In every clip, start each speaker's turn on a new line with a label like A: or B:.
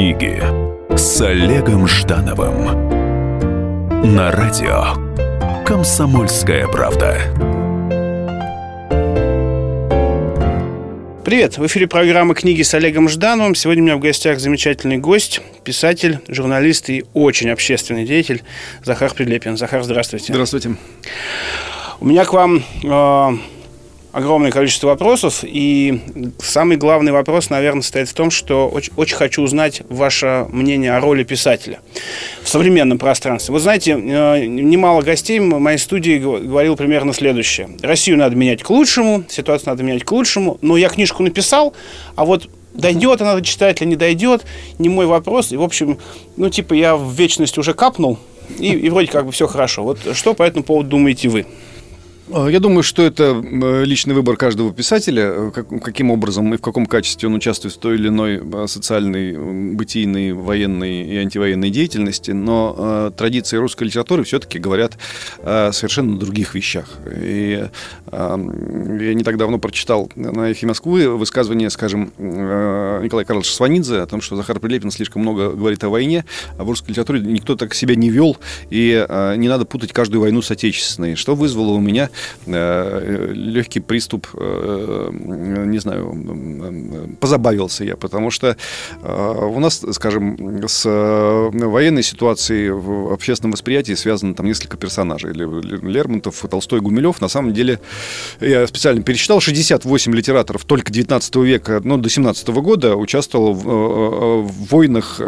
A: Книги с Олегом Ждановым на радио Комсомольская правда.
B: Привет! В эфире программа «Книги с Олегом Ждановым». Сегодня у меня в гостях замечательный гость, писатель, журналист и очень общественный деятель Захар Прилепин. Захар, здравствуйте.
C: Здравствуйте.
B: У меня к вам э, огромное количество вопросов, и самый главный вопрос, наверное, стоит в том, что очень, очень хочу узнать ваше мнение о роли писателя в современном пространстве. Вы знаете, э, немало гостей в моей студии говорил примерно следующее. Россию надо менять к лучшему, ситуацию надо менять к лучшему, но я книжку написал, а вот дойдет она до читателя, не дойдет, не мой вопрос. И, в общем, ну, типа, я в вечность уже капнул, и, и вроде как бы все хорошо. Вот что по этому поводу думаете вы?
C: А, я думаю, что это личный выбор каждого писателя, э, каким образом и в каком качестве он участвует в той или иной социальной, бытийной, военной и антивоенной деятельности, но э, традиции русской литературы все-таки говорят о совершенно других вещах. И э, я не так давно прочитал на «Эхе Москвы» высказывание, скажем, э, Николая Карловича Сванидзе о том, что Захар Прилепин слишком много говорит о войне, а в русской литературе никто так себя не вел, и э, не надо путать каждую войну с отечественной, что вызвало у меня Э, легкий приступ, э, не знаю, позабавился я, потому что э, у нас, скажем, с военной ситуацией в общественном восприятии связано там несколько персонажей. Лермонтов, Толстой, Гумилев. На самом деле, я специально пересчитал, 68 литераторов только 19 века, но до 17 года участвовал в, в войнах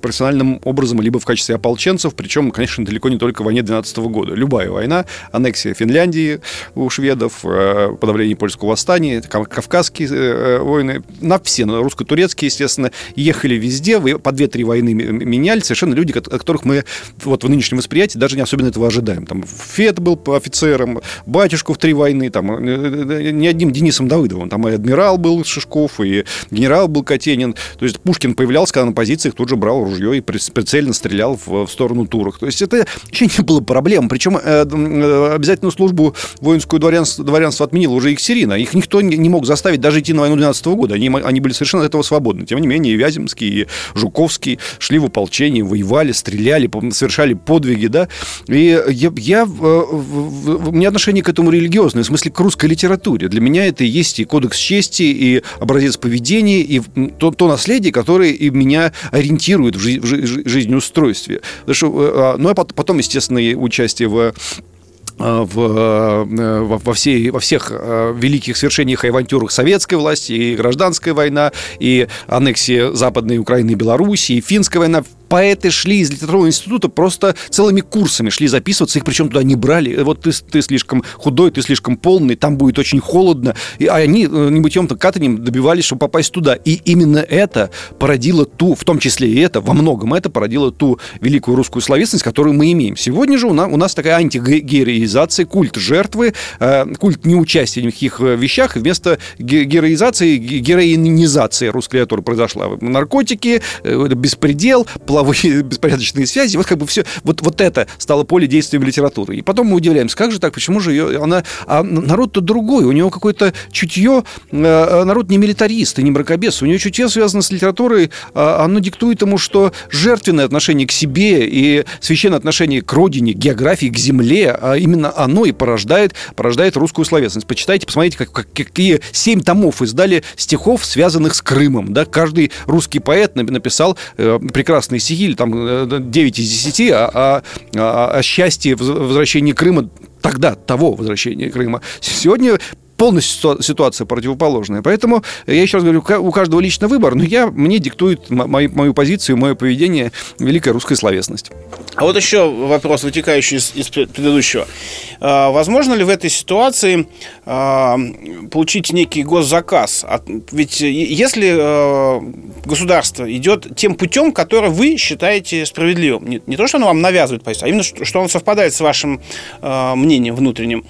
C: профессиональным образом, либо в качестве ополченцев, причем, конечно, далеко не только в войне 12 года. Любая война, аннексия Финляндии, России у шведов, э, подавление польского восстания, кавказские э, войны, на все, на русско-турецкие, естественно, ехали везде, по две-три войны меняли, совершенно люди, от которых мы вот в нынешнем восприятии даже не особенно этого ожидаем. Там Фет был офицером, батюшку в три войны, там э, не одним Денисом Давыдовым, там и адмирал был Шишков, и генерал был Катенин. То есть Пушкин появлялся, когда на позициях тут же брал ружье и прицельно стрелял в, сторону турок. То есть это вообще не было проблем. Причем обязательную службу воинскую дворянство, дворянство отменило уже Екатерина. Их никто не мог заставить даже идти на войну 12 года. Они, они были совершенно от этого свободны. Тем не менее, и Вяземский, и Жуковский шли в ополчение, воевали, стреляли, совершали подвиги, да. И я, я, у меня отношение к этому религиозное, в смысле к русской литературе. Для меня это и есть и кодекс чести, и образец поведения, и то, то наследие, которое и меня ориентирует в, жи- в жизнеустройстве. Что, а, ну, а потом, естественно, участие в Э, в, э, во, всей, во всех э, великих свершениях и авантюрах советской власти, и гражданская война, и аннексия Западной Украины и Белоруссии, и финская война поэты шли из литературного института просто целыми курсами шли записываться, их причем туда не брали. Вот ты, ты слишком худой, ты слишком полный, там будет очень холодно. И, а они э, небытьем-то катанием добивались, чтобы попасть туда. И именно это породило ту, в том числе и это, во многом это породило ту великую русскую словесность, которую мы имеем. Сегодня же у нас, у нас такая антигероизация, культ жертвы, э, культ неучастия в никаких э, вещах. Вместо героизации, героинизации русской литературы произошла. Наркотики, э, беспредел, плавание половые беспорядочные связи, вот как бы все, вот, вот это стало поле действием литературы. И потом мы удивляемся, как же так, почему же ее, она, а народ-то другой, у него какое-то чутье, э, народ не милитарист и не мракобес, у него чутье связано с литературой, а оно диктует ему, что жертвенное отношение к себе и священное отношение к родине, к географии, к земле, а именно оно и порождает, порождает русскую словесность. Почитайте, посмотрите, как, как, какие семь томов издали стихов, связанных с Крымом. Да? Каждый русский поэт написал э, прекрасные Сигиль, там 9 э, из 10, а, а, а, о счастье возвращения Крыма тогда, того возвращения Крыма. Сегодня полностью ситуация противоположная. Поэтому, я еще раз говорю, у каждого лично выбор, но я, мне диктует мою, мою позицию, мое поведение великая русская словесность.
B: А вот еще вопрос, вытекающий из, из предыдущего. А, возможно ли в этой ситуации а, получить некий госзаказ? Ведь если а, государство идет тем путем, который вы считаете справедливым, не, не то, что оно вам навязывает позицию, а именно, что, что он совпадает с вашим мнением внутренним,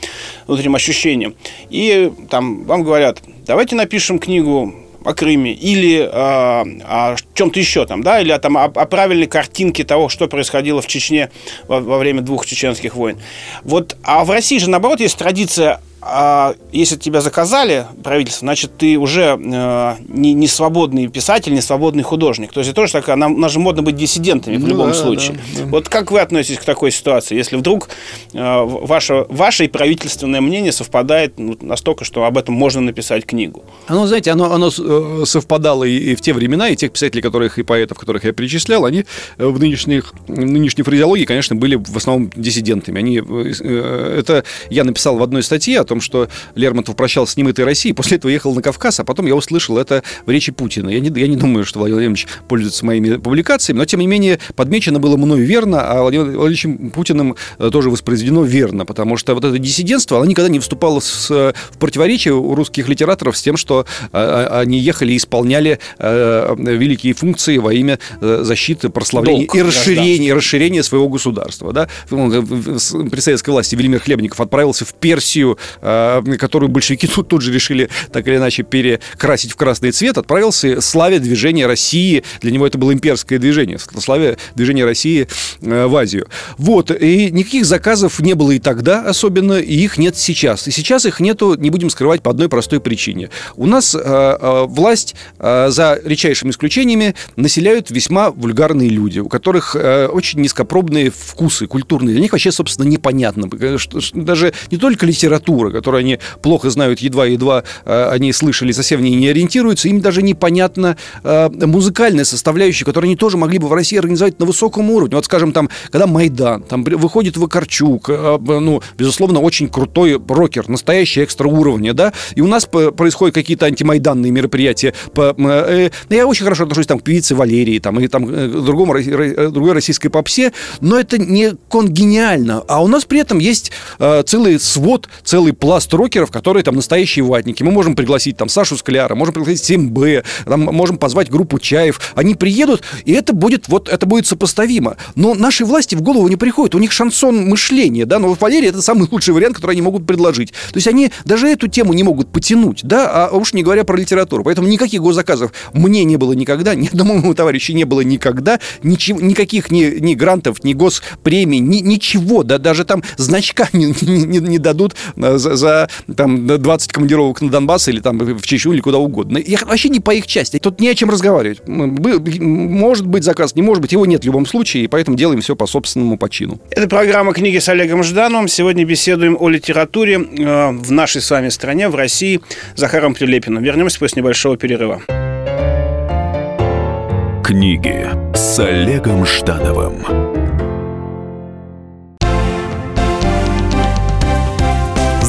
B: внутренним ощущением, и там вам говорят, давайте напишем книгу о Крыме или э, о чем-то еще там, да, или там, о, о правильной картинке того, что происходило в Чечне во, во время двух чеченских войн. Вот, а в России же, наоборот, есть традиция а если тебя заказали правительство, значит, ты уже э, не, не свободный писатель, не свободный художник. То есть это тоже такая, нам, нам же модно быть диссидентами в ну, любом да, случае. Да, да. Вот как вы относитесь к такой ситуации, если вдруг э, ваше, ваше и правительственное мнение совпадает ну, настолько, что об этом можно написать книгу?
C: Оно, знаете, оно, оно э, совпадало и, и в те времена, и тех писателей, которых и поэтов, которых я перечислял, они э, в, нынешних, в нынешней фразеологии, конечно, были в основном диссидентами. Они, э, это я написал в одной статье о том, что Лермонтов прощался с немытой Россией, после этого ехал на Кавказ, а потом я услышал это в речи Путина. Я не, я не думаю, что Владимир Владимирович пользуется моими публикациями, но, тем не менее, подмечено было мною верно, а Владимиром Владимировичем Путиным э, тоже воспроизведено верно, потому что вот это диссидентство, оно никогда не вступало с, в противоречие у русских литераторов с тем, что а, а, они ехали и исполняли э, великие функции во имя э, защиты, прославления Долг, и расширения, расширения своего государства. Да? При советской власти Велимир Хлебников отправился в Персию, которую большевики тут, тут же решили так или иначе перекрасить в красный цвет, отправился славя движение России. Для него это было имперское движение, славя движение России э, в Азию. Вот. И никаких заказов не было и тогда особенно, и их нет сейчас. И сейчас их нету, не будем скрывать, по одной простой причине. У нас э, э, власть, э, за редчайшими исключениями, населяют весьма вульгарные люди, у которых э, очень низкопробные вкусы культурные. Для них вообще, собственно, непонятно. Даже не только литература, которую они плохо знают, едва-едва э, они слышали, совсем в ней не ориентируются, им даже непонятно э, музыкальная составляющая, которую они тоже могли бы в России организовать на высоком уровне. Вот, скажем, там, когда Майдан, там выходит Вакарчук, э, ну, безусловно, очень крутой рокер, настоящий экстра уровня, да, и у нас происходят какие-то антимайданные мероприятия. По, э, я очень хорошо отношусь там к певице Валерии, там, и там к другому, другой российской попсе, но это не конгениально. А у нас при этом есть э, целый свод, целый пласт рокеров, которые там настоящие ватники. Мы можем пригласить там Сашу Скляра, можем пригласить 7Б, там, можем позвать группу Чаев. Они приедут, и это будет, вот, это будет сопоставимо. Но нашей власти в голову не приходит. У них шансон мышления, да, но Валерия это самый лучший вариант, который они могут предложить. То есть они даже эту тему не могут потянуть, да, а уж не говоря про литературу. Поэтому никаких госзаказов мне не было никогда, ни одному моему товарищу не было никогда, ничего, никаких ни, ни грантов, ни госпремий, ни, ничего, да, даже там значка не, не, не дадут э, за, за там, 20 командировок на Донбасс или там в Чечню или куда угодно. Я вообще не по их части. Тут не о чем разговаривать. Может быть заказ, не может быть, его нет в любом случае, и поэтому делаем все по собственному почину.
B: Это программа «Книги с Олегом Ждановым». Сегодня беседуем о литературе э, в нашей с вами стране, в России, Захаром Прилепиным. Вернемся после небольшого перерыва.
A: Книги с Олегом Ждановым.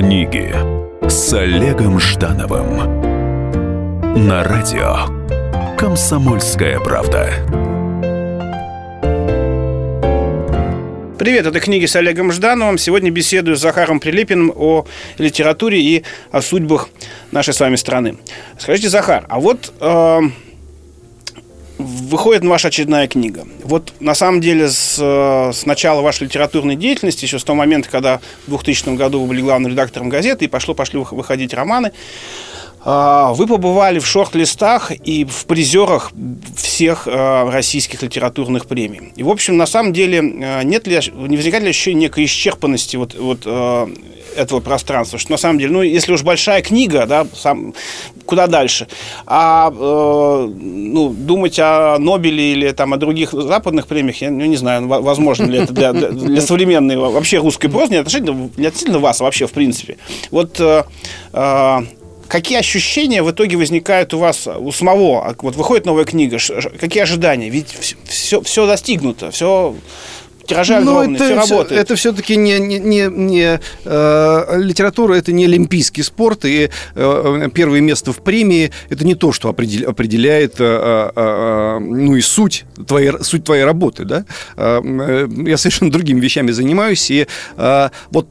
A: Книги с Олегом Ждановым на радио Комсомольская правда.
B: Привет, это книги с Олегом Ждановым. Сегодня беседую с Захаром Прилепиным о литературе и о судьбах нашей с вами страны. Скажите, Захар, а вот э, выходит ваша очередная книга. Вот на самом деле с, с начала вашей литературной деятельности, еще с того момента, когда в 2000 году вы были главным редактором газеты и пошло, пошли выходить романы, а, вы побывали в шорт-листах и в призерах всех а, российских литературных премий. И, в общем, на самом деле, а, нет ли, не возникает ли ощущение некой исчерпанности вот, вот этого пространства, что на самом деле, ну, если уж большая книга, да, сам, куда дальше, а э, ну, думать о Нобеле или там о других западных премиях, я ну, не знаю, возможно ли это для, для, для современной вообще русской прозы, не относительно, не относительно вас, а вообще в принципе. Вот э, э, какие ощущения в итоге возникают у вас у самого? Вот выходит новая книга, какие ожидания? Ведь все, все достигнуто, все тиражи огромные,
C: это,
B: все работает.
C: Это все-таки не, не, не, не э, литература, это не олимпийский спорт, и э, первое место в премии это не то, что определяет, определяет э, э, э, ну и суть твоей, суть твоей работы, да. Э, э, я совершенно другими вещами занимаюсь, и э, вот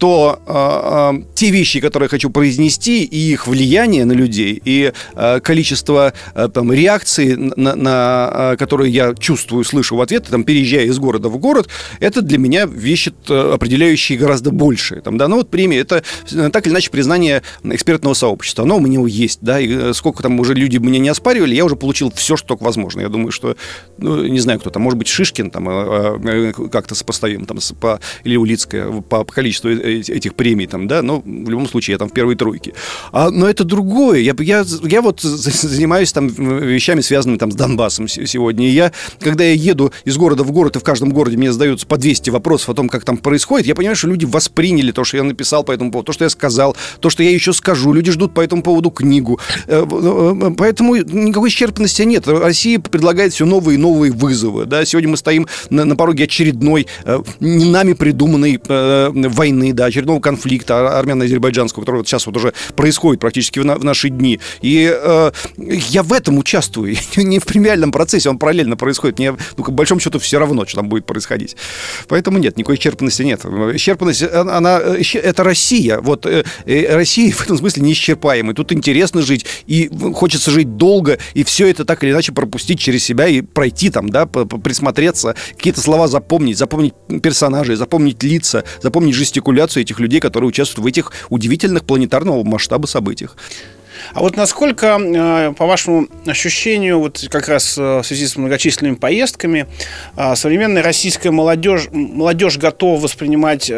C: то э, э, те вещи, которые я хочу произнести, и их влияние на людей, и э, количество э, там, реакций, на, на, э, которые я чувствую, слышу в ответ, там, переезжая из города в город, это для меня вещи, э, определяющие гораздо больше. Там, да, ну вот премия, это э, так или иначе признание экспертного сообщества. Оно у меня есть, да, и сколько там уже люди меня не оспаривали, я уже получил все, что только возможно. Я думаю, что, ну, не знаю, кто там, может быть, Шишкин там э, э, как-то сопоставим, там, по, или Улицкая по, по количеству этих премий, там, да, но в любом случае я там в первой тройке. А, но это другое. Я, я, я вот занимаюсь там вещами, связанными там с Донбассом сегодня. И я, когда я еду из города в город, и в каждом городе мне задаются по 200 вопросов о том, как там происходит, я понимаю, что люди восприняли то, что я написал по этому поводу, то, что я сказал, то, что я еще скажу. Люди ждут по этому поводу книгу. Э, э, поэтому никакой исчерпанности нет. Россия предлагает все новые и новые вызовы. Да? Сегодня мы стоим на, на пороге очередной, э, не нами придуманной войны, да, очередного конфликта армяно-азербайджанского, который вот сейчас вот уже происходит практически в, на, в наши дни. И э, я в этом участвую, не в премиальном процессе, он параллельно происходит. Мне, ну, по большому счету, все равно, что там будет происходить. Поэтому нет, никакой исчерпанности нет. Исчерпанность, она, она это Россия. Вот э, э, Россия в этом смысле неисчерпаемая. Тут интересно жить, и хочется жить долго, и все это так или иначе пропустить через себя и пройти там, да, присмотреться, какие-то слова запомнить, запомнить персонажей, запомнить лица, запомнить жестикуляцию этих людей, которые участвуют в этих удивительных планетарного масштаба событиях.
B: А вот насколько, э, по вашему ощущению, вот как раз э, в связи с многочисленными поездками, э, современная российская молодежь, молодежь готова воспринимать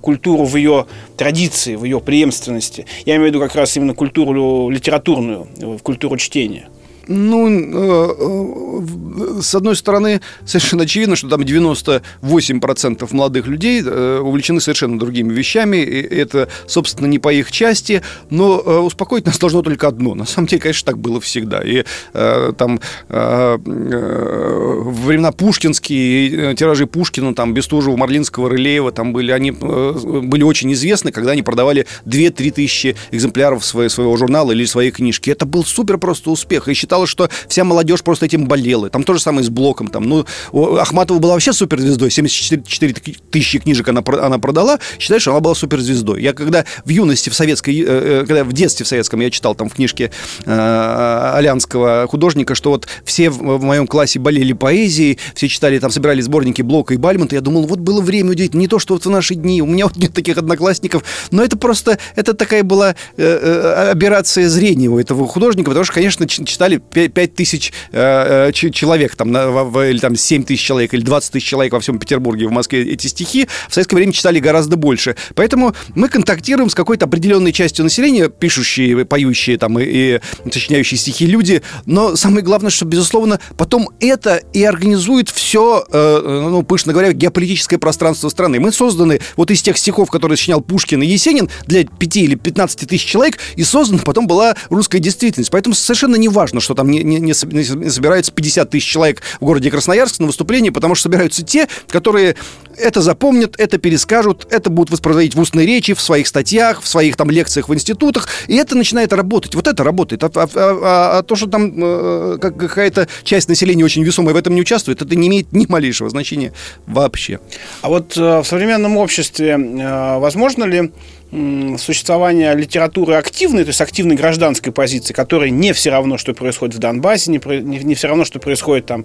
B: культуру в ее традиции, в ее преемственности? Я имею в виду как раз именно культуру литературную, культуру чтения.
C: Ну, э, э, с одной стороны, совершенно очевидно, что там 98% молодых людей э, увлечены совершенно другими вещами. И это, собственно, не по их части. Но успокоить нас должно только одно. На самом деле, конечно, так было всегда. И там времена пушкинские, тиражи Пушкина, там, Бестужева, Марлинского, Рылеева, там были, они были очень известны, когда они продавали 2-3 тысячи экземпляров своего журнала или своей книжки. Это был супер просто успех. И считал считалось, что вся молодежь просто этим болела. Там то же самое с Блоком. Там, ну, Ахматова была вообще суперзвездой. 74 тысячи книжек она, она продала. Считаешь, что она была суперзвездой. Я когда в юности, в советской, э, э, когда в детстве в советском я читал там в книжке э, Алянского художника, что вот все в, в моем классе болели поэзией, все читали, там собирали сборники Блока и Бальмонта. Я думал, вот было время удивительно. Не то, что вот в наши дни. У меня вот нет таких одноклассников. Но это просто, это такая была э, э, операция зрения у этого художника, потому что, конечно, читали 5 тысяч э, э человек, там, на, или там 7 тысяч человек, или 20 тысяч человек во всем Петербурге, в Москве эти стихи, в советское время читали гораздо больше. Поэтому мы контактируем с какой-то определенной частью населения, пишущие, поющие там и, и сочиняющие стихи люди, но самое главное, что, безусловно, потом это и организует все, э, ну, пышно говоря, геополитическое пространство страны. Мы созданы вот из тех стихов, которые сочинял Пушкин и Есенин для 5 или 15 тысяч человек, и создана потом была русская действительность. Поэтому совершенно не важно, что там не, не, не собирается 50 тысяч человек в городе Красноярск на выступлении, потому что собираются те, которые это запомнят, это перескажут, это будут воспроизводить в устной речи, в своих статьях, в своих там лекциях в институтах, и это начинает работать. Вот это работает. А, а, а, а то, что там э, какая-то часть населения очень весомая в этом не участвует, это не имеет ни малейшего значения вообще.
B: А вот э, в современном обществе э, возможно ли существования литературы активной, то есть активной гражданской позиции, которая не все равно, что происходит в Донбассе, не, не, не все равно, что происходит там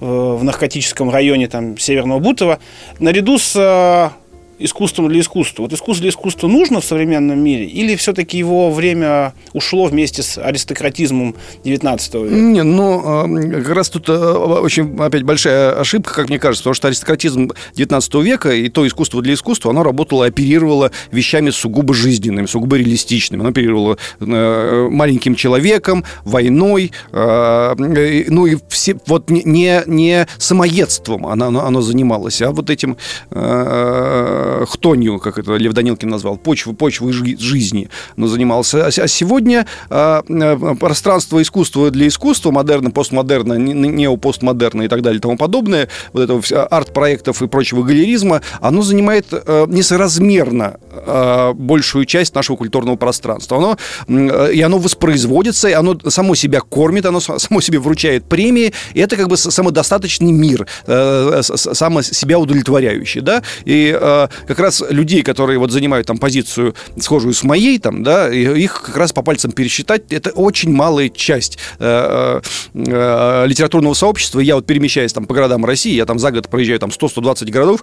B: в наркотическом районе там, Северного Бутова, наряду с э, искусством для искусства. Вот искусство для искусства нужно в современном мире или все-таки его время ушло вместе с аристократизмом 19 века?
C: Не, ну, как раз тут э, очень опять большая ошибка, как мне кажется, потому что аристократизм 19 века и то искусство для искусства, оно работало, оперировало вещами сугубо жизненными, сугубо реалистичными. Оно оперировало э, маленьким человеком, войной, э, ну и все, вот не, не самоедством оно, оно занималось, а вот этим э, хтонью, как это Лев Данилкин назвал, почвы, почвы жизни, но занимался. А, а сегодня пространство искусства для искусства, модерна, постмодерна, неопостмодерна и так далее и тому подобное, вот этого арт-проектов и прочего галеризма, оно занимает несоразмерно большую часть нашего культурного пространства. Оно, и оно воспроизводится, и оно само себя кормит, оно само себе вручает премии, и это как бы самодостаточный мир, само себя удовлетворяющий, да, и как раз людей, которые вот занимают там позицию схожую с моей, там, да, их как раз по пальцам пересчитать, это очень малая часть э, э, литературного сообщества. Я вот перемещаюсь там по городам России, я там за год проезжаю там 100-120 городов,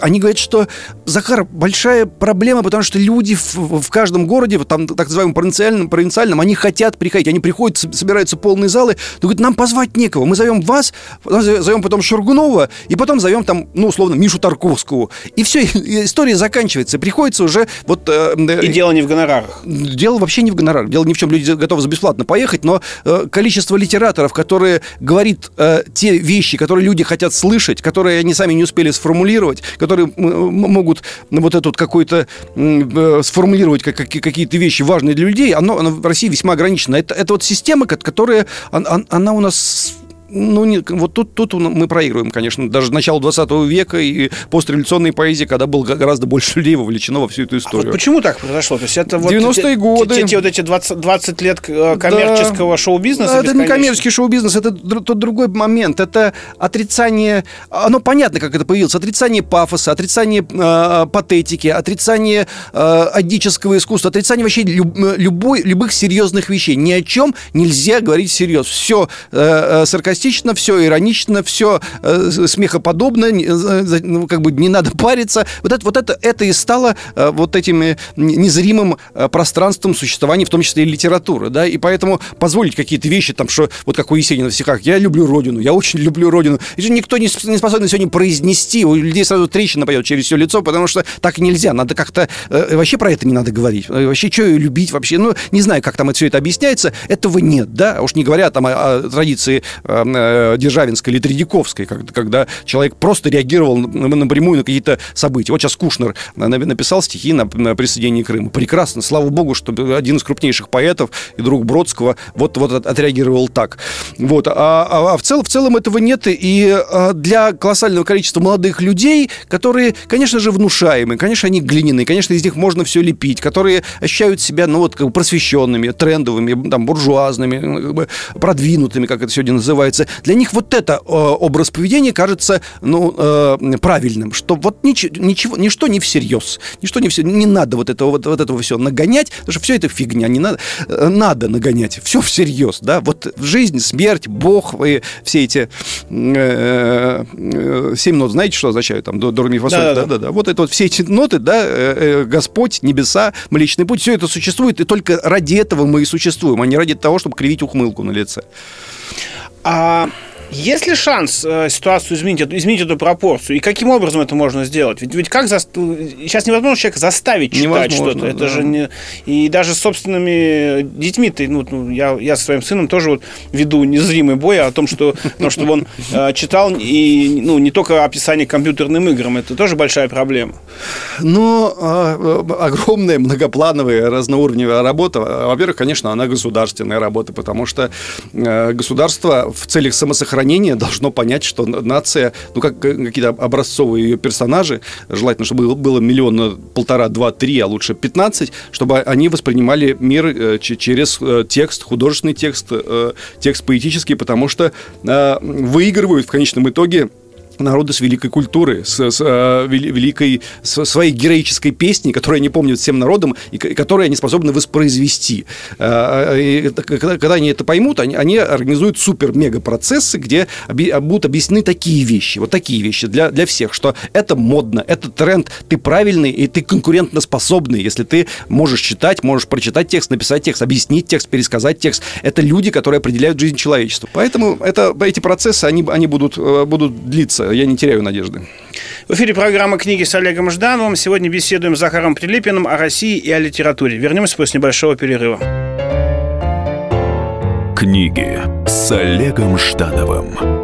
C: они говорят, что, Захар, большая проблема, потому что люди в, в каждом городе, вот там так называемом провинциальном, провинциальном, они хотят приходить, они приходят, собираются полные залы, но говорят, нам позвать некого, мы зовем вас, зовем потом Шургунова, и потом зовем там, ну, условно, Мишу Тарковского. И все, история заканчивается. Приходится уже вот...
B: Э, и дело не в гонорарах.
C: Дело вообще не в гонорарах. Дело ни в чем. Люди готовы за бесплатно поехать, но э, количество литераторов, которые говорит э, те вещи, которые люди хотят слышать, которые они сами не успели сформулировать, которые могут вот этот какой-то сформулировать как, какие-то вещи важные для людей, оно, оно в России весьма ограничено. Это, это вот система, которая, она у нас ну, не, вот тут, тут мы проигрываем, конечно. Даже начало 20 века и постреволюционной поэзии, когда было гораздо больше людей вовлечено во всю эту историю. А
B: вот почему так произошло? То есть это
C: вот 90-е годы.
B: Те, те, вот эти 20, 20 лет э, коммерческого да. шоу-бизнеса?
C: Это не коммерческий шоу-бизнес, это тот другой момент. Это отрицание... Оно понятно, как это появилось. Отрицание пафоса, отрицание э, патетики, отрицание э, искусства, отрицание вообще люб, любой, любых серьезных вещей. Ни о чем нельзя говорить всерьез. Все э, э саркастично саркастично, все иронично, все э, смехоподобно, э, ну, как бы не надо париться. Вот это, вот это, это и стало э, вот этим незримым э, пространством существования, в том числе и литературы, да, и поэтому позволить какие-то вещи, там, что, вот как у Есенина в стихах, я люблю Родину, я очень люблю Родину, и никто не, не способен сегодня произнести, у людей сразу трещина пойдет через все лицо, потому что так нельзя, надо как-то, э, вообще про это не надо говорить, э, вообще, что ее любить вообще, ну, не знаю, как там это все это объясняется, этого нет, да, уж не говоря там о, о традиции э, э, Державинской или Тредяковской, когда, человек просто реагировал напрямую на какие-то события. Вот сейчас Кушнер написал стихи на, присоединении Крыма. Прекрасно, слава богу, что один из крупнейших поэтов и друг Бродского вот, вот отреагировал так. Вот. А, а, а в, цел, в целом этого нет. И а, для колоссального количества молодых людей, которые, конечно же, внушаемые, конечно, они глиняные, конечно, из них можно все лепить, которые ощущают себя, ну, вот, как бы просвещенными, трендовыми, там, буржуазными, ну, как бы продвинутыми, как это сегодня называется. Для них вот это э, образ поведения кажется, ну, э, правильным, что вот ничего, ничего, ничто не всерьез, ничто не все, не надо вот этого, вот, вот этого все нагонять, потому что все это фигня, не надо, э, надо нагонять, все всерьез, да, вот жизнь, смерть, Бог, и все эти э, э, семь нот, знаете, что означают там, до, до ми, да, да, да, да, вот это вот все эти ноты, да, э, Господь, небеса, Млечный Путь, все это существует, и только ради этого мы и существуем, а не ради того, чтобы кривить ухмылку на лице.
B: А есть ли шанс э, ситуацию изменить, изменить эту пропорцию? И каким образом это можно сделать? Ведь, ведь как за... сейчас невозможно человека заставить читать что-то. Это да. же не... И даже с собственными детьми ты, ну, ну, я, я со своим сыном тоже вот веду незримый бой о том, что, ну, чтобы он э, читал и ну, не только описание компьютерным играм, это тоже большая проблема.
C: Ну, э, огромная многоплановая разноуровневая работа. Во-первых, конечно, она государственная работа, потому что э, государство в целях самосохранения сохранения должно понять, что нация, ну, как какие-то образцовые ее персонажи, желательно, чтобы было миллион, полтора, два, три, а лучше 15, чтобы они воспринимали мир э, через э, текст, художественный текст, э, текст поэтический, потому что выигрывают в конечном итоге народы с великой культуры, с, с э, великой, с своей героической песней, которую они помнят всем народам и, и которую они способны воспроизвести. Э, и, когда, когда они это поймут, они, они организуют супер-мега-процессы, где оби, будут объяснены такие вещи, вот такие вещи для, для всех, что это модно, это тренд, ты правильный и ты конкурентоспособный, если ты можешь читать, можешь прочитать текст, написать текст, объяснить текст, пересказать текст. Это люди, которые определяют жизнь человечества. Поэтому это, эти процессы, они, они будут, э, будут длиться я не теряю надежды.
B: В эфире программа «Книги с Олегом Ждановым». Сегодня беседуем с Захаром Прилепиным о России и о литературе. Вернемся после небольшого перерыва.
A: Книги с Олегом Ждановым.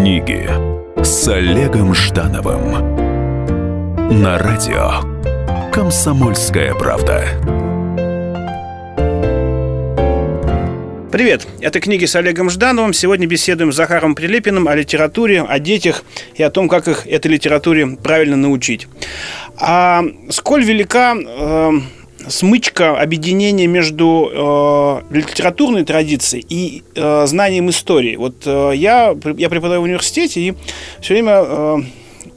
A: Книги с Олегом Ждановым на радио Комсомольская правда.
B: Привет, это книги с Олегом Ждановым. Сегодня беседуем с Захаром Прилепиным о литературе, о детях и о том, как их этой литературе правильно научить. А сколь велика э, смычка, объединение между э, литературной традицией и э, знанием истории. Вот э, я, я преподаю в университете и все время э,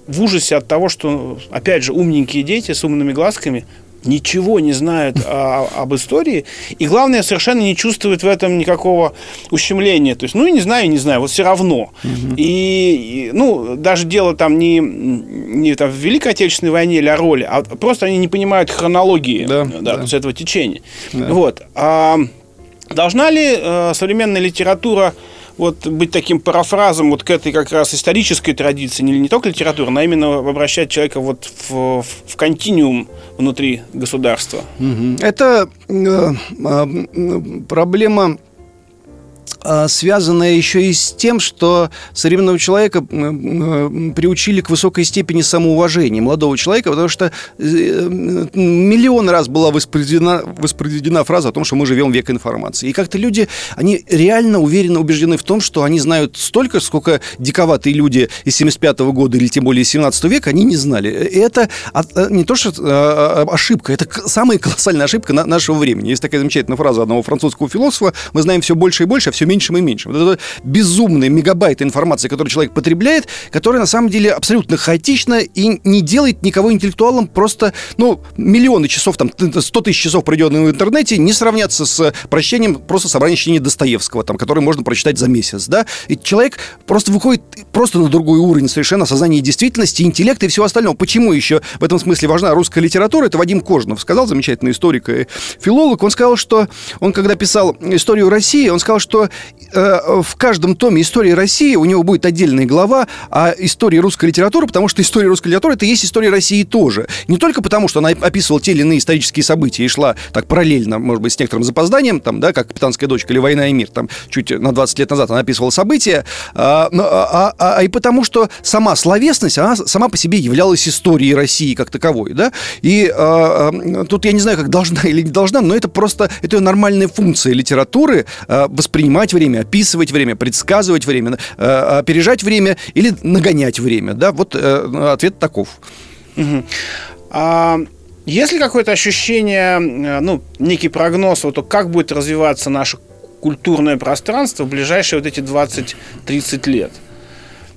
B: в ужасе от того, что, опять же, умненькие дети с умными глазками ничего не знают о, об истории, и главное, совершенно не чувствуют в этом никакого ущемления. То есть, ну, не знаю, не знаю, вот все равно. Угу. И, и, ну, даже дело там не, не там, в Великой Отечественной войне или о роли, а просто они не понимают хронологии да, да, да. То есть этого течения. Да. Вот. А, должна ли э, современная литература вот быть таким парафразом вот к этой как раз исторической традиции, не, не только литературы, но именно обращать человека вот в, в, в континуум внутри государства.
C: Это э, э, проблема а, связанная еще и с тем, что современного человека приучили к высокой степени самоуважения молодого человека, потому что э, миллион раз была воспроизведена, воспроизведена фраза о том, что мы живем век информации. И как-то люди, они реально уверенно убеждены в том, что они знают столько, сколько диковатые люди из 75 -го года или тем более из 17 века, они не знали. И это э, не то, что а, а, ошибка, это самая колоссальная ошибка нашего времени. Есть такая замечательная фраза одного французского философа, мы знаем все больше и больше, а все меньшим и меньшим. Вот это безумные мегабайты информации, которые человек потребляет, которая на самом деле абсолютно хаотична и не делает никого интеллектуалом. Просто, ну, миллионы часов, там, 100 тысяч часов, проведенных в интернете, не сравнятся с прочтением просто собрания чтения Достоевского, там, который можно прочитать за месяц, да. И человек просто выходит просто на другой уровень совершенно сознания действительности, интеллекта и всего остального. Почему еще в этом смысле важна русская литература? Это Вадим Кожнов сказал, замечательный историк и филолог. Он сказал, что он, когда писал историю России, он сказал, что Э, в каждом томе истории России у него будет отдельная глава о истории русской литературы, потому что история русской литературы это и есть история России тоже. Не только потому, что она описывала те или иные исторические события и шла так параллельно, может быть, с некоторым запозданием, там, да, как «Капитанская дочка» или «Война и мир», там чуть на 20 лет назад она описывала события, а, а, а, а и потому, что сама словесность, она сама по себе являлась историей России как таковой, да, и а, а, тут я не знаю, как должна или не должна, но это просто, это нормальная функция литературы а, воспринимать время, описывать время, предсказывать время, э, опережать время или нагонять время. Да? Вот э, ответ таков.
B: А... Есть ли какое-то ощущение, э, ну, некий прогноз, вот, как будет развиваться наше культурное пространство в ближайшие вот эти 20-30 лет?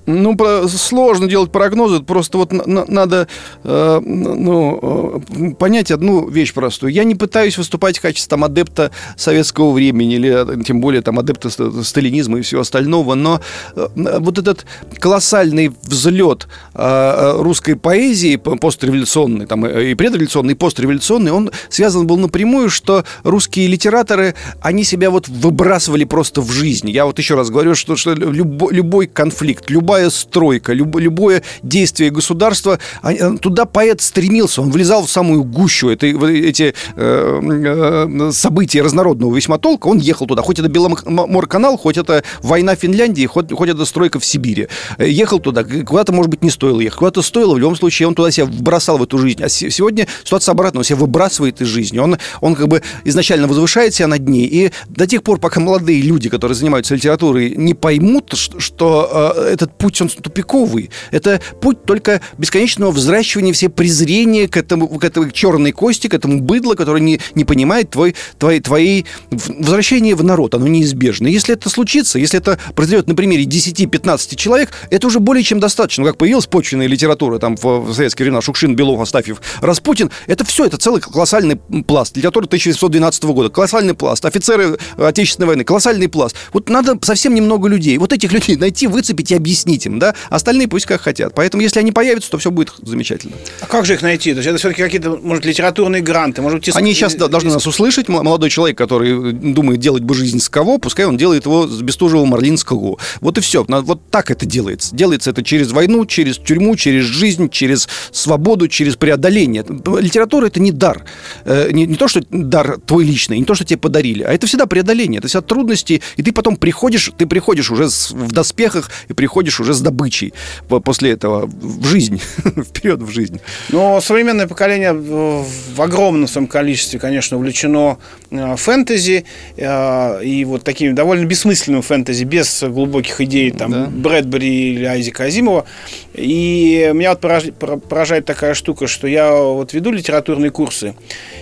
C: Ну, сложно делать прогнозы, просто вот надо э, ну, э, понять одну вещь простую. Я не пытаюсь выступать в качестве там, адепта советского времени или тем более там, адепта сталинизма и всего остального, но э, вот этот колоссальный взлет русской поэзии постреволюционной, там, и предреволюционной, и постреволюционной, он связан был напрямую, что русские литераторы, они себя вот выбрасывали просто в жизнь. Я вот еще раз говорю, что, что любой, любой конфликт, любая любая стройка, люб, любое действие государства, а, э, туда поэт стремился, он влезал в самую гущу это, эти э, э, события разнородного весьма толка, он ехал туда, хоть это Беломорканал, хоть это война Финляндии, хоть, хоть это стройка в Сибири. Э, ехал туда, куда-то, может быть, не стоило ехать, куда-то стоило, в любом случае он туда себя бросал в эту жизнь. А сегодня ситуация обратная, он себя выбрасывает из жизни, он, он как бы изначально возвышает себя над ней, и до тех пор, пока молодые люди, которые занимаются литературой, не поймут, что э, этот путь, он тупиковый. Это путь только бесконечного взращивания все презрения к этому, к этой черной кости, к этому быдлу, который не, не понимает твой, твои, твои возвращение в народ. Оно неизбежно. Если это случится, если это произойдет на примере 10-15 человек, это уже более чем достаточно. Как появилась почвенная литература там в, в советские времена, Шукшин, Белов, Астафьев, Распутин, это все, это целый колоссальный пласт. Литература 1912 года, колоссальный пласт. Офицеры Отечественной войны, колоссальный пласт. Вот надо совсем немного людей. Вот этих людей найти, выцепить и объяснить объяснить им, да, остальные пусть как хотят. Поэтому, если они появятся, то все будет замечательно.
B: А как же их найти? То есть это все-таки какие-то, может, литературные гранты, может быть...
C: Они сейчас должны нас услышать. Молодой человек, который думает делать бы жизнь с кого, пускай он делает его с Бестужева Марлинского. Вот и все. Вот так это делается. Делается это через войну, через тюрьму, через жизнь, через свободу, через преодоление. Литература — это не дар. Э, не, не то, что дар твой личный, не то, что тебе подарили, а это всегда преодоление, это всегда трудности, и ты потом приходишь, ты приходишь уже в доспехах и приходишь уже с добычей после этого в жизнь, вперед в жизнь.
B: Но современное поколение в огромном своем количестве, конечно, увлечено э, фэнтези, э, и вот таким довольно бессмысленным фэнтези, без глубоких идей, там, да. Брэдбери или Айзека Азимова. И меня вот поражает такая штука, что я вот веду литературные курсы,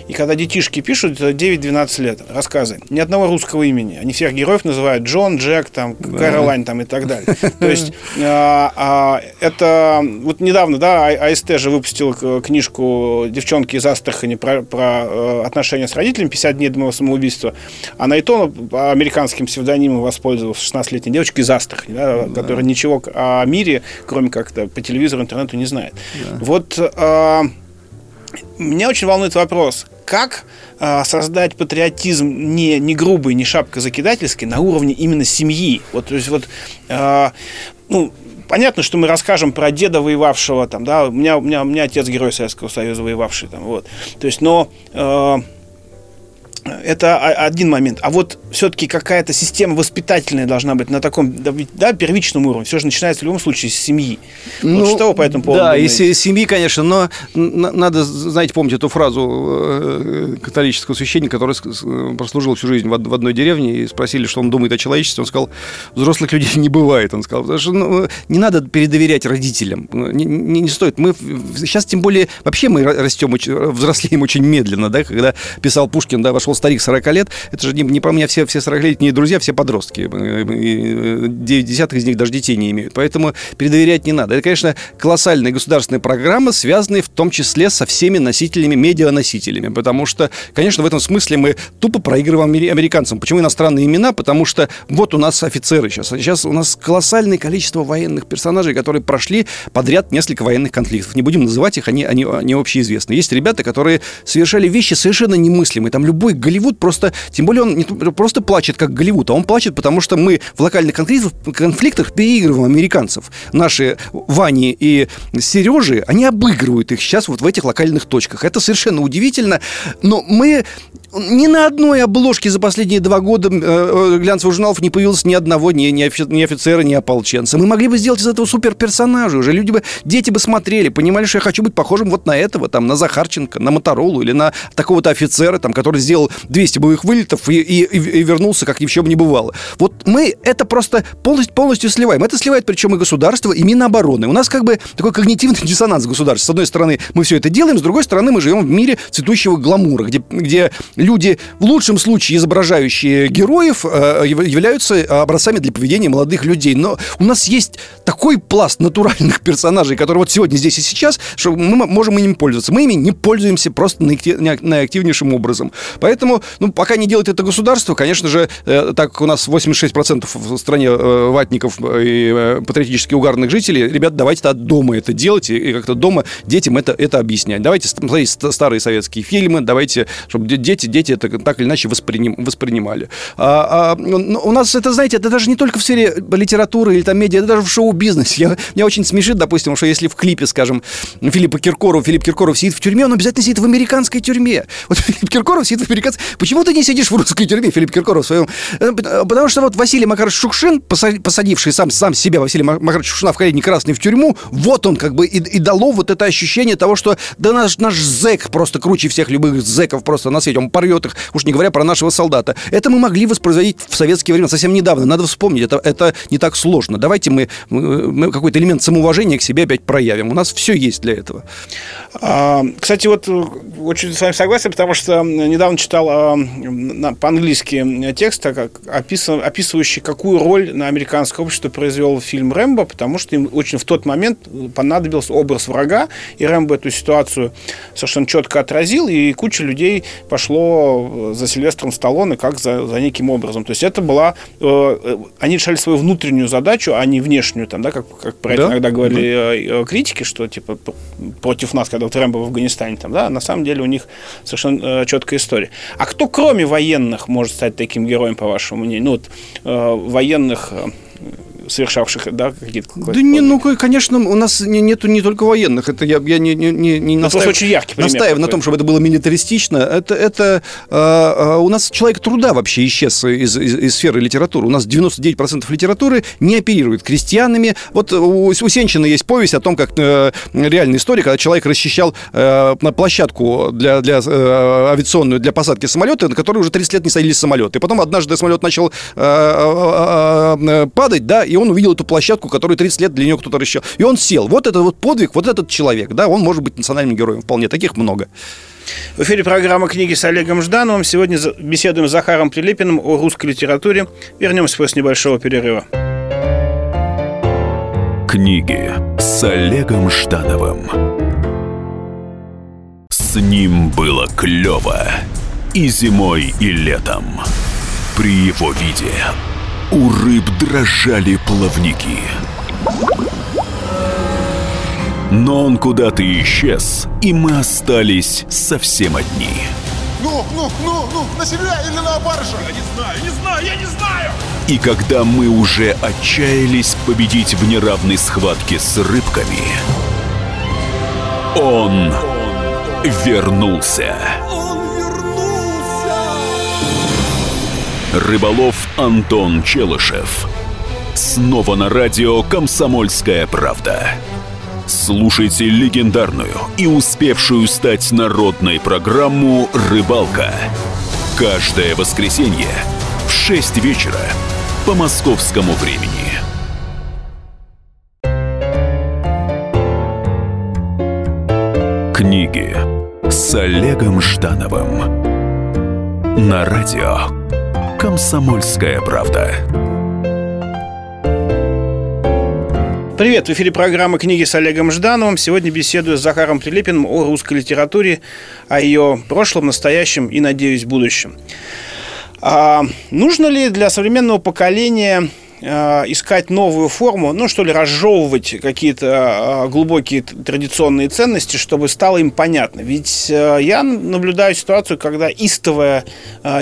B: и когда детишки пишут 9-12 лет рассказы, ни одного русского имени. Они всех героев называют Джон, Джек, там, да. Кэролайн там, и так далее. То есть это вот недавно, да, а, АСТ же выпустил книжку девчонки из Астрахани про, про э, отношения с родителями 50 дней до самоубийства. Она и то американским псевдонимом воспользовалась 16-летней девочкой из Астрахани, да, да. которая ничего о мире, кроме как-то по телевизору, интернету не знает. Да. Вот а, меня очень волнует вопрос, как создать патриотизм не, не грубый, не шапкозакидательский на уровне именно семьи. Вот, то есть вот, э, ну, понятно, что мы расскажем про деда воевавшего, там, да, у меня, у меня, у меня отец герой Советского Союза воевавший, там, вот. То есть, но э, это один момент. А вот все-таки какая-то система воспитательная должна быть на таком да, первичном уровне. Все же начинается в любом случае с семьи.
C: Ну, вот что вы по этому поводу Да, думаете? из семьи, конечно, но надо, знаете, помнить эту фразу э, католического священника, который прослужил всю жизнь в одной деревне, и спросили, что он думает о человечестве. Он сказал, взрослых людей не бывает. Он сказал, потому что ну, не надо передоверять родителям. Не, не, не стоит. Мы сейчас, тем более, вообще мы растем, взрослеем очень медленно, да, когда писал Пушкин, да, вошел старик 40 лет, это же не, не про меня все, все 40-летние друзья, все подростки. 9 десятых из них даже детей не имеют. Поэтому передоверять не надо. Это, конечно, колоссальная государственная программа, связанная в том числе со всеми носителями, медианосителями. Потому что, конечно, в этом смысле мы тупо проигрываем американцам. Почему иностранные имена? Потому что вот у нас офицеры сейчас. Сейчас у нас колоссальное количество военных персонажей, которые прошли подряд несколько военных конфликтов. Не будем называть их, они, они, они общеизвестны. Есть ребята, которые совершали вещи совершенно немыслимые. Там любой Голливуд просто, тем более он не просто плачет как Голливуд, а он плачет, потому что мы в локальных конфликтах, переигрываем американцев. Наши Вани и Сережи, они обыгрывают их сейчас вот в этих локальных точках. Это совершенно удивительно, но мы ни на одной обложке за последние два года э, э, глянцевых журналов не появилось ни одного ни, ни, офицера, ни ополченца. Мы могли бы сделать из этого суперперсонажа. Уже люди бы, дети бы смотрели, понимали, что я хочу быть похожим вот на этого, там, на Захарченко, на Моторолу или на такого-то офицера, там, который сделал 200 боевых вылетов и, и, и вернулся, как ни в чем не бывало. Вот мы это просто полностью, полностью сливаем. Это сливает причем и государство, и Минобороны. У нас как бы такой когнитивный диссонанс государства. С одной стороны, мы все это делаем, с другой стороны, мы живем в мире цветущего гламура, где, где люди, в лучшем случае изображающие героев, э, являются образцами для поведения молодых людей. Но у нас есть такой пласт натуральных персонажей, которые вот сегодня здесь и сейчас, что мы можем ими пользоваться. Мы ими не пользуемся просто наиактивнейшим образом. Поэтому, ну, пока не делает это государство, конечно же, э, так у нас 86% в стране э, ватников и патриотически угарных жителей, ребят, давайте -то дома это делать и как-то дома детям это, это объяснять. Давайте смотреть старые советские фильмы, давайте, чтобы дети, дети это так или иначе восприним, воспринимали. А, а, ну, у нас это, знаете, это даже не только в сфере литературы или там медиа, это даже в шоу-бизнесе. Меня очень смешит, допустим, что если в клипе, скажем, Филиппа Киркорова, Филипп Киркоров сидит в тюрьме, он обязательно сидит в американской тюрьме. Вот Филипп Киркоров сидит в американской... Почему ты не сидишь в русской тюрьме, Филипп Киркоров, в своем... Э, потому что вот Василий Макарович Шукшин, посадивший сам, сам себя, Василий Макарович Шукшина в колени красный в тюрьму, вот он как бы и, и дало вот это ощущение того, что да наш, наш зэк просто круче всех любых зэков просто на свете. Он порвет их, уж не говоря про нашего солдата. Это мы могли воспроизводить в советские времена совсем недавно. Надо вспомнить, это, это не так сложно. Давайте мы, мы какой-то элемент самоуважения к себе опять проявим. У нас все есть для этого.
B: А, кстати, вот э, очень с вами согласен, потому что недавно читал а, по-английски текст, описывающий, какую роль на американское общество произвел фильм «Рэмбо», потому что им очень в тот момент понадобился образ врага, и Рэмбо эту ситуацию совершенно четко отразил, и куча людей пошло за Сильвестром Сталлоне как за, за неким образом. То есть это была... Э, они решали свою внутреннюю задачу, а не внешнюю, там, да, как, как про это иногда говорили да. критики, что типа против нас, когда вот Рэмбо в Афганистане, там, да, на самом деле у них совершенно четкая история. А кто, кроме военных, может стать таким героем, по вашему мнению? Ну, вот военных совершавших да, какие-то...
C: Да не, ну, конечно, у нас не, нету не только военных. Это я, я не, не, не, не настаив...
B: очень яркий пример
C: настаиваю на том, чтобы это было милитаристично. Это, это э, у нас человек труда вообще исчез из, из, из сферы литературы. У нас 99% литературы не оперирует крестьянами. Вот у, у Сенчина есть повесть о том, как э, реальная история, когда человек расчищал э, площадку для, для э, авиационную, для посадки самолета, на которой уже 30 лет не садились самолеты. И потом однажды самолет начал э, э, э, падать, да, и он увидел эту площадку, которую 30 лет для него кто-то расчищал. И он сел. Вот это вот подвиг, вот этот человек, да, он может быть национальным героем вполне. Таких много.
B: В эфире программа «Книги» с Олегом Ждановым. Сегодня беседуем с Захаром Прилепиным о русской литературе. Вернемся после небольшого перерыва.
A: Книги с Олегом Ждановым. С ним было клево и зимой, и летом. При его виде у рыб дрожали плавники. Но он куда-то исчез, и мы остались совсем одни.
D: Ну, ну, ну, ну, на себя или на баржу?
E: Я не знаю, не знаю, я не знаю!
A: И когда мы уже отчаялись победить в неравной схватке с рыбками, он вернулся. Рыболов Антон Челышев. Снова на радио «Комсомольская правда». Слушайте легендарную и успевшую стать народной программу «Рыбалка». Каждое воскресенье в 6 вечера по московскому времени. Книги с Олегом Ждановым на радио «Комсомольская правда».
B: Привет, в эфире программа «Книги с Олегом Ждановым». Сегодня беседую с Захаром Прилепиным о русской литературе, о ее прошлом, настоящем и, надеюсь, будущем. А, нужно ли для современного поколения искать новую форму, ну, что ли, разжевывать какие-то э, глубокие традиционные ценности, чтобы стало им понятно. Ведь э, я наблюдаю ситуацию, когда истовая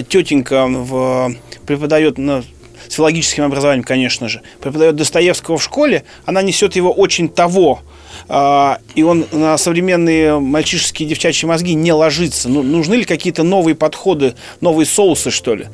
B: тетенька в, преподает на с филологическим образованием, конечно же, преподает Достоевского в школе, она несет его очень того, и он на современные мальчишеские девчачьи мозги не ложится. Ну, нужны ли какие-то новые подходы, новые соусы, что ли?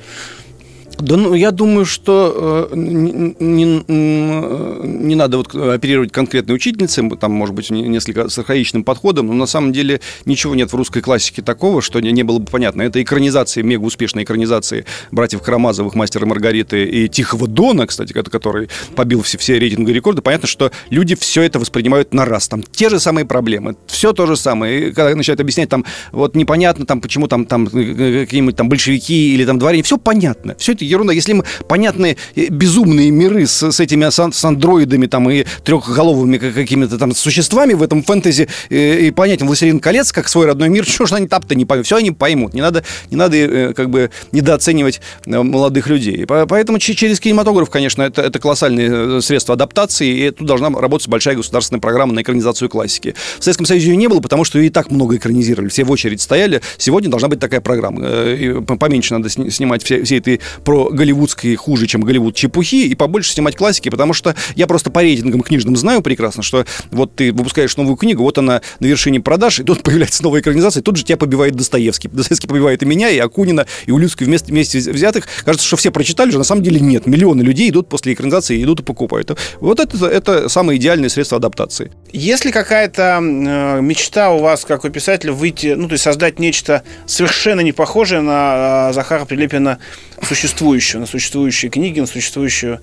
C: Да, ну, я думаю, что э, не, не, не надо вот оперировать конкретной учительницей, там, может быть, несколько с архаичным подходом, но на самом деле ничего нет в русской классике такого, что не, не было бы понятно. Это экранизации, мега успешные экранизации братьев Карамазовых, Мастера Маргариты и Тихого Дона, кстати, который побил все, все рейтинговые рекорды. Понятно, что люди все это воспринимают на раз. Там те же самые проблемы, все то же самое. И когда начинают объяснять, там, вот непонятно, там, почему там, там э, какие-нибудь там большевики или там дворяне, все понятно. Все это ерунда. Если мы понятные э, безумные миры с, с этими с, андроидами там и трехголовыми какими-то там существами в этом фэнтези э, и понять «Властелин колец» как свой родной мир, что ж они там-то не поймут. Все они поймут. Не надо, не надо э, как бы недооценивать молодых людей. Поэтому через кинематограф, конечно, это, это колоссальное средство адаптации, и тут должна работать большая государственная программа на экранизацию классики. В Советском Союзе ее не было, потому что и так много экранизировали. Все в очередь стояли. Сегодня должна быть такая программа. И поменьше надо снимать все, все этой про голливудской хуже, чем Голливуд чепухи, и побольше снимать классики, потому что я просто по рейтингам книжным знаю прекрасно, что вот ты выпускаешь новую книгу, вот она на вершине продаж, и тут появляется новая экранизация, и тут же тебя побивает Достоевский. Достоевский побивает и меня, и Акунина, и Улюцкую вместе, вместе взятых. Кажется, что все прочитали же, на самом деле нет. Миллионы людей идут после экранизации, идут и покупают. Вот это, это самое идеальное средство адаптации.
B: Есть ли какая-то э, мечта у вас, как у писателя, выйти, ну, то есть создать нечто совершенно не похожее на э, Захара Прилепина существует? Существующего, на существующие книги, на существующую...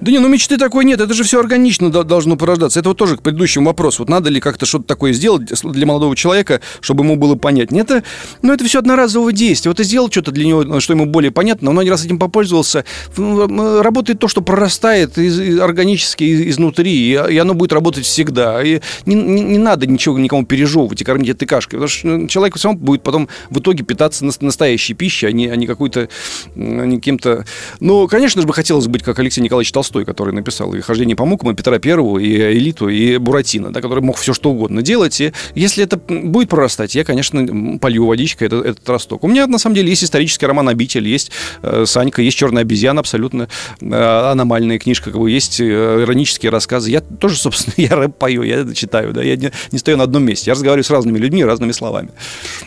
C: Да не, ну мечты такой нет, это же все органично должно порождаться. Это вот тоже к предыдущему вопросу. Вот надо ли как-то что-то такое сделать для молодого человека, чтобы ему было понятно. Это, ну, это все одноразовое действие. Вот ты сделал что-то для него, что ему более понятно, он один раз этим попользовался. Ну, работает то, что прорастает из, органически изнутри, и оно будет работать всегда. И не, не, не надо ничего никому пережевывать и кормить этой кашкой, потому что ну, человек сам будет потом в итоге питаться настоящей пищей, а не, а не какой-то, а не каким-то... Ну, конечно же, бы хотелось быть как Алексей Николаевич Толстой, который написал и «Хождение по мукам», и Петра Первого, и «Элиту», и Буратино, да, который мог все что угодно делать. И если это будет прорастать, я, конечно, полью водичкой этот, этот росток. У меня, на самом деле, есть исторический роман «Обитель», есть э, Санька, есть «Черная обезьяна», абсолютно э, аномальная книжка, как бы, есть э, иронические рассказы. Я тоже, собственно, я рэп пою, я читаю, да, я не, не стою на одном месте. Я разговариваю с разными людьми, разными словами.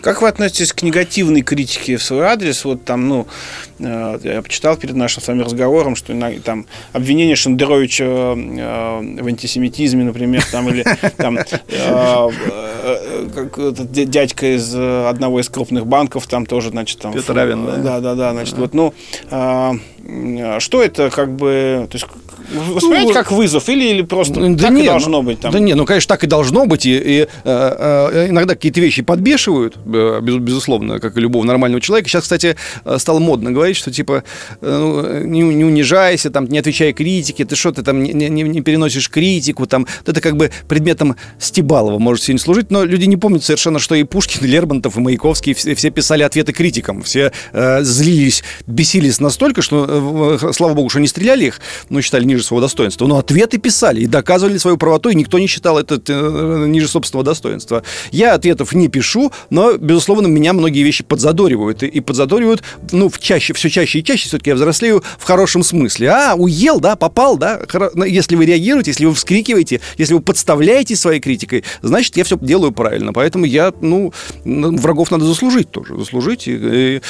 B: Как вы относитесь к негативной критике в свой адрес? Вот там, ну, э, я почитал перед нашим с вами разговором, что там обвинение Шендеровича э, в антисемитизме, например, там, или там э, как этот дядька из одного из крупных банков, там тоже, значит, там...
C: Петр Равин,
B: да? Да, да, да, значит, вот, ну, что это, как бы, то есть воспринимаете ну, как вызов или, или просто да так не, и должно
C: ну,
B: быть? Там?
C: Да нет, ну, конечно, так и должно быть. И, и э, э, иногда какие-то вещи подбешивают, э, безусловно, как и любого нормального человека. Сейчас, кстати, э, стало модно говорить, что типа э, ну, не, не унижайся, там, не отвечай критике, ты что, ты там не, не, не переносишь критику, там, это как бы предметом Стебалова может сегодня служить, но люди не помнят совершенно, что и Пушкин, и Лермонтов, и Маяковский все, все писали ответы критикам, все э, злились, бесились настолько, что, э, слава богу, что не стреляли их, но считали ниже своего достоинства. Но ответы писали и доказывали свою правоту, и никто не считал это э, ниже собственного достоинства. Я ответов не пишу, но, безусловно, меня многие вещи подзадоривают. И, и подзадоривают, ну, в чаще, все чаще и чаще все-таки я взрослею в хорошем смысле. А, уел, да, попал, да. Ну, если вы реагируете, если вы вскрикиваете, если вы подставляете своей критикой, значит, я все делаю правильно. Поэтому я, ну, врагов надо заслужить тоже. Заслужить. И, и,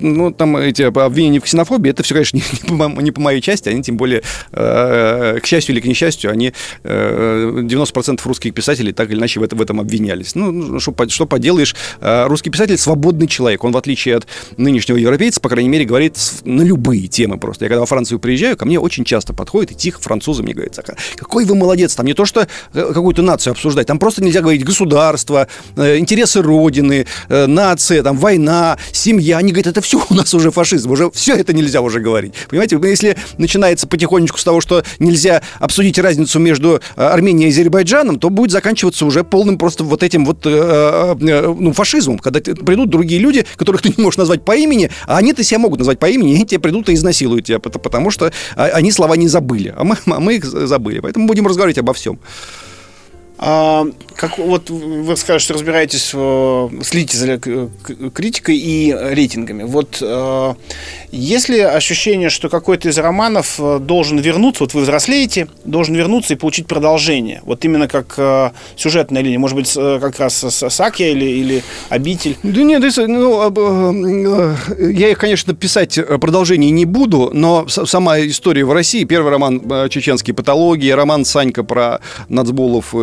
C: ну, там эти обвинения в ксенофобии, это все, конечно, не, не, по, не по моей части, они тем более э, к счастью или к несчастью, они 90% э, русских писателей так или иначе в, это, в этом обвинялись. Ну, ну что, что поделаешь, э, русский писатель свободный человек. Он, в отличие от нынешнего европейца, по крайней мере, говорит на любые темы просто. Я когда во Францию приезжаю, ко мне очень часто подходят и тихо французы мне говорят, какой вы молодец, там не то, что какую-то нацию обсуждать, там просто нельзя говорить государство, интересы Родины, нация, там война, семья. Они говорят, это все у нас уже фашизм, уже все это нельзя уже говорить. Понимаете, если начинается потихонечку с того, что нельзя обсудить разницу между э, Арменией и Азербайджаном, то будет заканчиваться уже полным просто вот этим вот э, э, ну, фашизмом, когда придут другие люди, которых ты не можешь назвать по имени, а они-то себя могут назвать по имени, и тебе придут и изнасилуют тебя, потому что а, они слова не забыли, а мы, а мы их забыли. Поэтому будем разговаривать обо всем.
B: А, как вот вы скажете, разбираетесь, следите за критикой и рейтингами. Вот а, есть ли ощущение, что какой-то из романов э, должен вернуться, вот вы взрослеете, должен вернуться и получить продолжение? Вот именно как а, сюжетная линия, может быть, как раз с Сакия или, или Обитель?
C: Да нет, ну, я конечно, писать продолжение не буду, но сама история в России, первый роман «Чеченские патологии», роман Санька про нацболов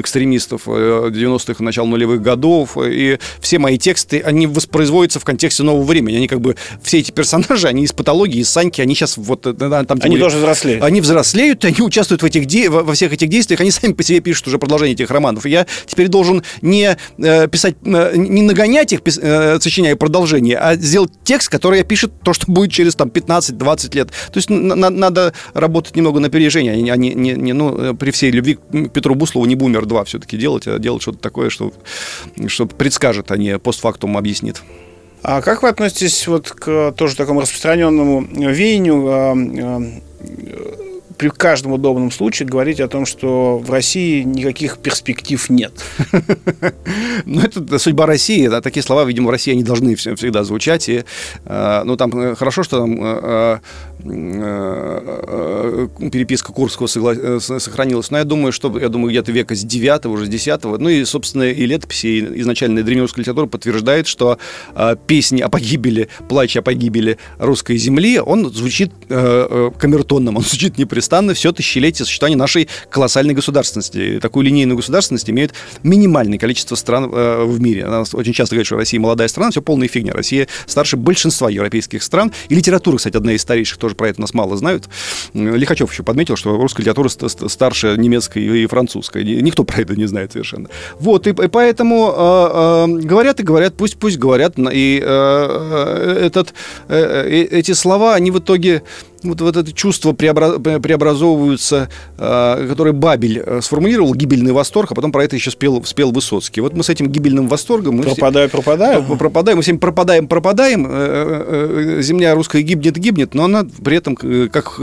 C: экстремистов 90-х, начала нулевых годов, и все мои тексты, они воспроизводятся в контексте нового времени. Они как бы, все эти персонажи, они из патологии, из Саньки, они сейчас вот... Э,
B: там, они более, тоже взрослеют.
C: Они взрослеют, они участвуют в этих де- во всех этих действиях, они сами по себе пишут уже продолжение этих романов. И я теперь должен не э, писать, э, не нагонять их, э, сочиняя продолжение, а сделать текст, который пишет то, что будет через там 15-20 лет. То есть на- надо работать немного на опережение, а не, не, не, ну, э, при всей любви к Петру Буслову не Бумер 2 все-таки делать, а делать что-то такое, что, что предскажет, а не постфактум объяснит.
B: А как вы относитесь вот к тоже такому распространенному веянию а, а, при каждом удобном случае говорить о том, что в России никаких перспектив нет.
C: Ну, это судьба России. Да, такие слова, видимо, в России они должны всегда звучать. И, э, ну, там э, хорошо, что там э, переписка Курского сохранилась. Но я думаю, что я думаю, где-то века с 9 уже с 10 Ну и, собственно, и летописи, и изначальная древнерусская литература подтверждает, что песни о погибели, плач о погибели русской земли, он звучит камертонным, он звучит непрестанно все тысячелетие существования нашей колоссальной государственности. Такую линейную государственность имеет минимальное количество стран э, в мире. Она очень часто говорит, что Россия молодая страна, все полная фигня. Россия старше большинства европейских стран. И литература, кстати, одна из старейших, тоже про это нас мало знают. Лихачев еще подметил, что русская литература старше немецкой и французской. Никто про это не знает совершенно. Вот, и, поэтому э, э, говорят и говорят, пусть, пусть говорят. И э, этот, эти слова, они в итоге вот, вот это чувство преобразовываются, э, которое Бабель э, сформулировал, гибельный восторг, а потом про это еще спел, спел Высоцкий. Вот мы с этим гибельным восторгом... Мы
B: пропадаю, все, пропадаю.
C: Пропадаем, мы всем пропадаем, пропадаем. Земля русская гибнет, гибнет, но она при этом как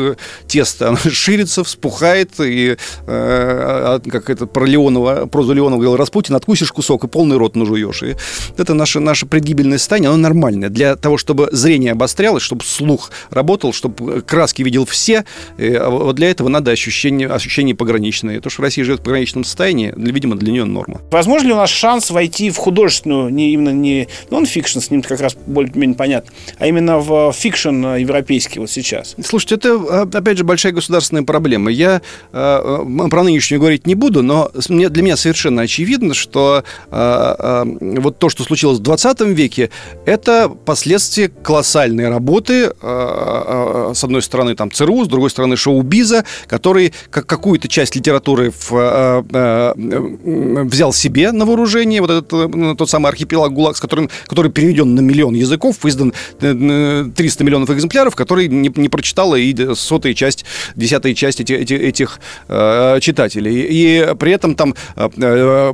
C: тесто, она ширится, вспухает, и а, как это про Леонова, прозу Леонова говорил Распутин, откусишь кусок и полный рот нажуешь. И это наше, наше предгибельное состояние, оно нормальное. Для того, чтобы зрение обострялось, чтобы слух работал, чтобы краски видел все. Э, а вот для этого надо ощущение, ощущение пограничное. То, что Россия живет в пограничном состоянии, видимо, для нее норма.
B: Возможно ли у нас шанс войти в художественную, не именно не нон-фикшн, с ним как раз более-менее понятно, а именно в fiction европейский вот сейчас?
C: Слушайте, это, а, опять же, большая государственная проблема. Я э, про нынешнюю говорить не буду, но для меня совершенно очевидно, что э, вот то, что случилось в 20 веке, это последствия колоссальной работы, с одной одной стороны там ЦРУ, с другой стороны шоу-биза, который как какую-то часть литературы в, э, э, взял себе на вооружение, вот этот э, тот самый архипелаг ГУЛАГ, с которым, который переведен на миллион языков, издан 300 миллионов экземпляров, который не, не прочитала и сотая часть, десятая часть эти, эти, этих э, читателей. И при этом там э,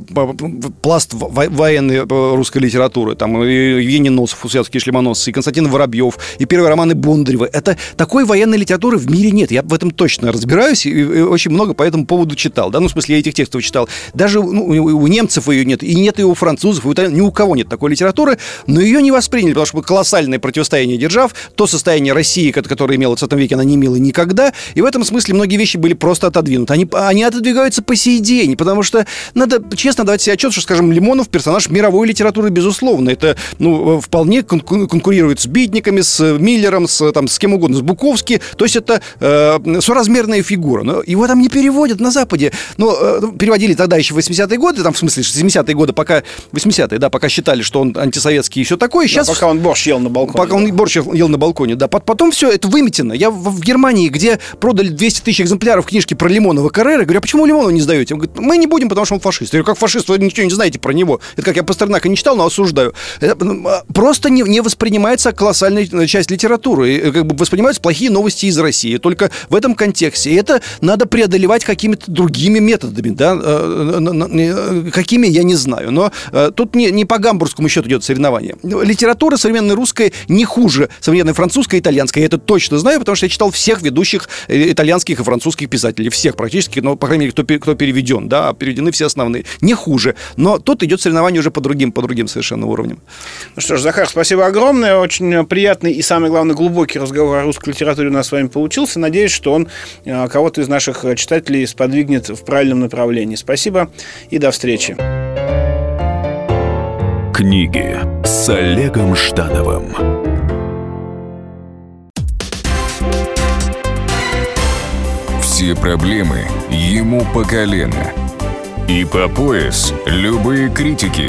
C: пласт военной русской литературы, там и Евгений Носов, Усятский шлемоносцы, и Константин Воробьев, и первые романы Бондарева. Это такой военной литературы в мире нет. Я в этом точно разбираюсь и, очень много по этому поводу читал. Да? Ну, в смысле, я этих текстов читал. Даже ну, у немцев ее нет, и нет и у французов, и у итальянцев, ни у кого нет такой литературы, но ее не восприняли, потому что колоссальное противостояние держав, то состояние России, которое имела в 20 веке, она не имела никогда, и в этом смысле многие вещи были просто отодвинуты. Они, они отодвигаются по сей день, потому что надо честно давать себе отчет, что, скажем, Лимонов персонаж мировой литературы, безусловно. Это ну, вполне конкурирует с Битниками, с Миллером, с, там, с кем угодно, с Буковским, по то есть это э, соразмерная фигура. Но его там не переводят на Западе. Но э, переводили тогда еще в 80-е годы, там в смысле 70-е годы, пока 80-е, да, пока считали, что он антисоветский и все такое. Сейчас,
B: да, пока он борщ ел на балконе.
C: Пока он борщ ел на балконе, да. Потом все это выметено. Я в, в Германии, где продали 200 тысяч экземпляров книжки про Лимонова Каррера, говорю, а почему Лимонова не сдаете? Он говорит, мы не будем, потому что он фашист. Я говорю, как фашист, вы ничего не знаете про него. Это как я Пастернака не читал, но осуждаю. Это ну, а, просто не, не воспринимается колоссальная часть литературы. И, как бы воспринимаются плохие новости из России. Только в этом контексте. Это надо преодолевать какими-то другими методами, да, э, э, какими, я не знаю. Но э, тут не, не по гамбургскому счету идет соревнование. Литература современная русская не хуже современной французской и итальянской. Я это точно знаю, потому что я читал всех ведущих итальянских и французских писателей. Всех практически, но, по крайней мере, кто, кто переведен, да, переведены все основные. Не хуже. Но тут идет соревнование уже по другим, по другим совершенно уровням.
B: Ну что ж, Захар, спасибо огромное. Очень приятный и, самое главное, глубокий разговор о русской литературе у нас с вами получился. Надеюсь, что он э, кого-то из наших читателей сподвигнет в правильном направлении. Спасибо и до встречи.
A: Книги с Олегом Ждановым.
F: Все проблемы ему по колено. И по пояс любые критики.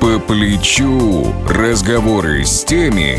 F: По плечу разговоры с теми,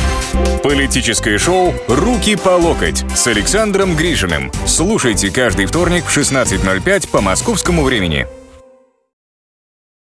F: Политическое шоу «Руки по локоть» с Александром Гришиным. Слушайте каждый вторник в 16.05 по московскому времени.